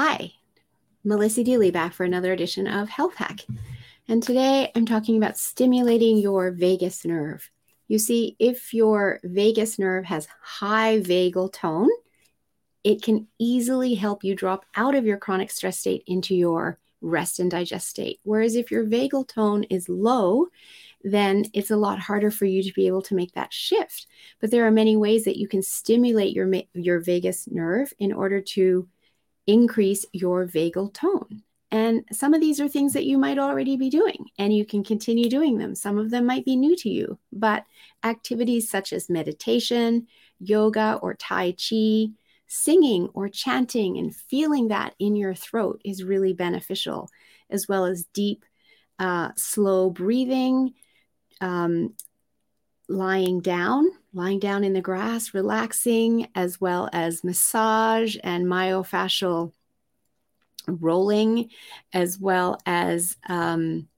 Hi, Melissa Deely back for another edition of Health Hack. And today I'm talking about stimulating your vagus nerve. You see, if your vagus nerve has high vagal tone, it can easily help you drop out of your chronic stress state into your rest and digest state. Whereas if your vagal tone is low, then it's a lot harder for you to be able to make that shift. But there are many ways that you can stimulate your, your vagus nerve in order to increase your vagal tone. And some of these are things that you might already be doing, and you can continue doing them. Some of them might be new to you, but activities such as meditation, yoga, or Tai Chi, singing or chanting and feeling that in your throat is really beneficial, as well as deep, uh, slow breathing, um, lying down, lying down in the grass, relaxing, as well as massage and myofascial rolling, as well as um,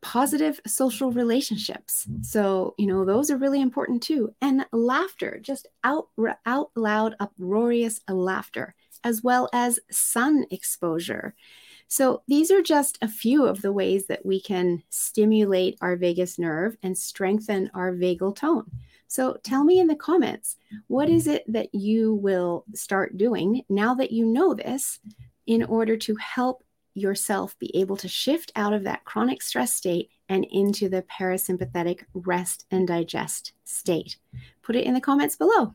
positive social relationships. So, you know, those are really important too. And laughter, just out, out loud, uproarious laughter, as well as sun exposure. So, these are just a few of the ways that we can stimulate our vagus nerve and strengthen our vagal tone. So, tell me in the comments, what is it that you will start doing now that you know this in order to help yourself be able to shift out of that chronic stress state and into the parasympathetic rest and digest state? Put it in the comments below.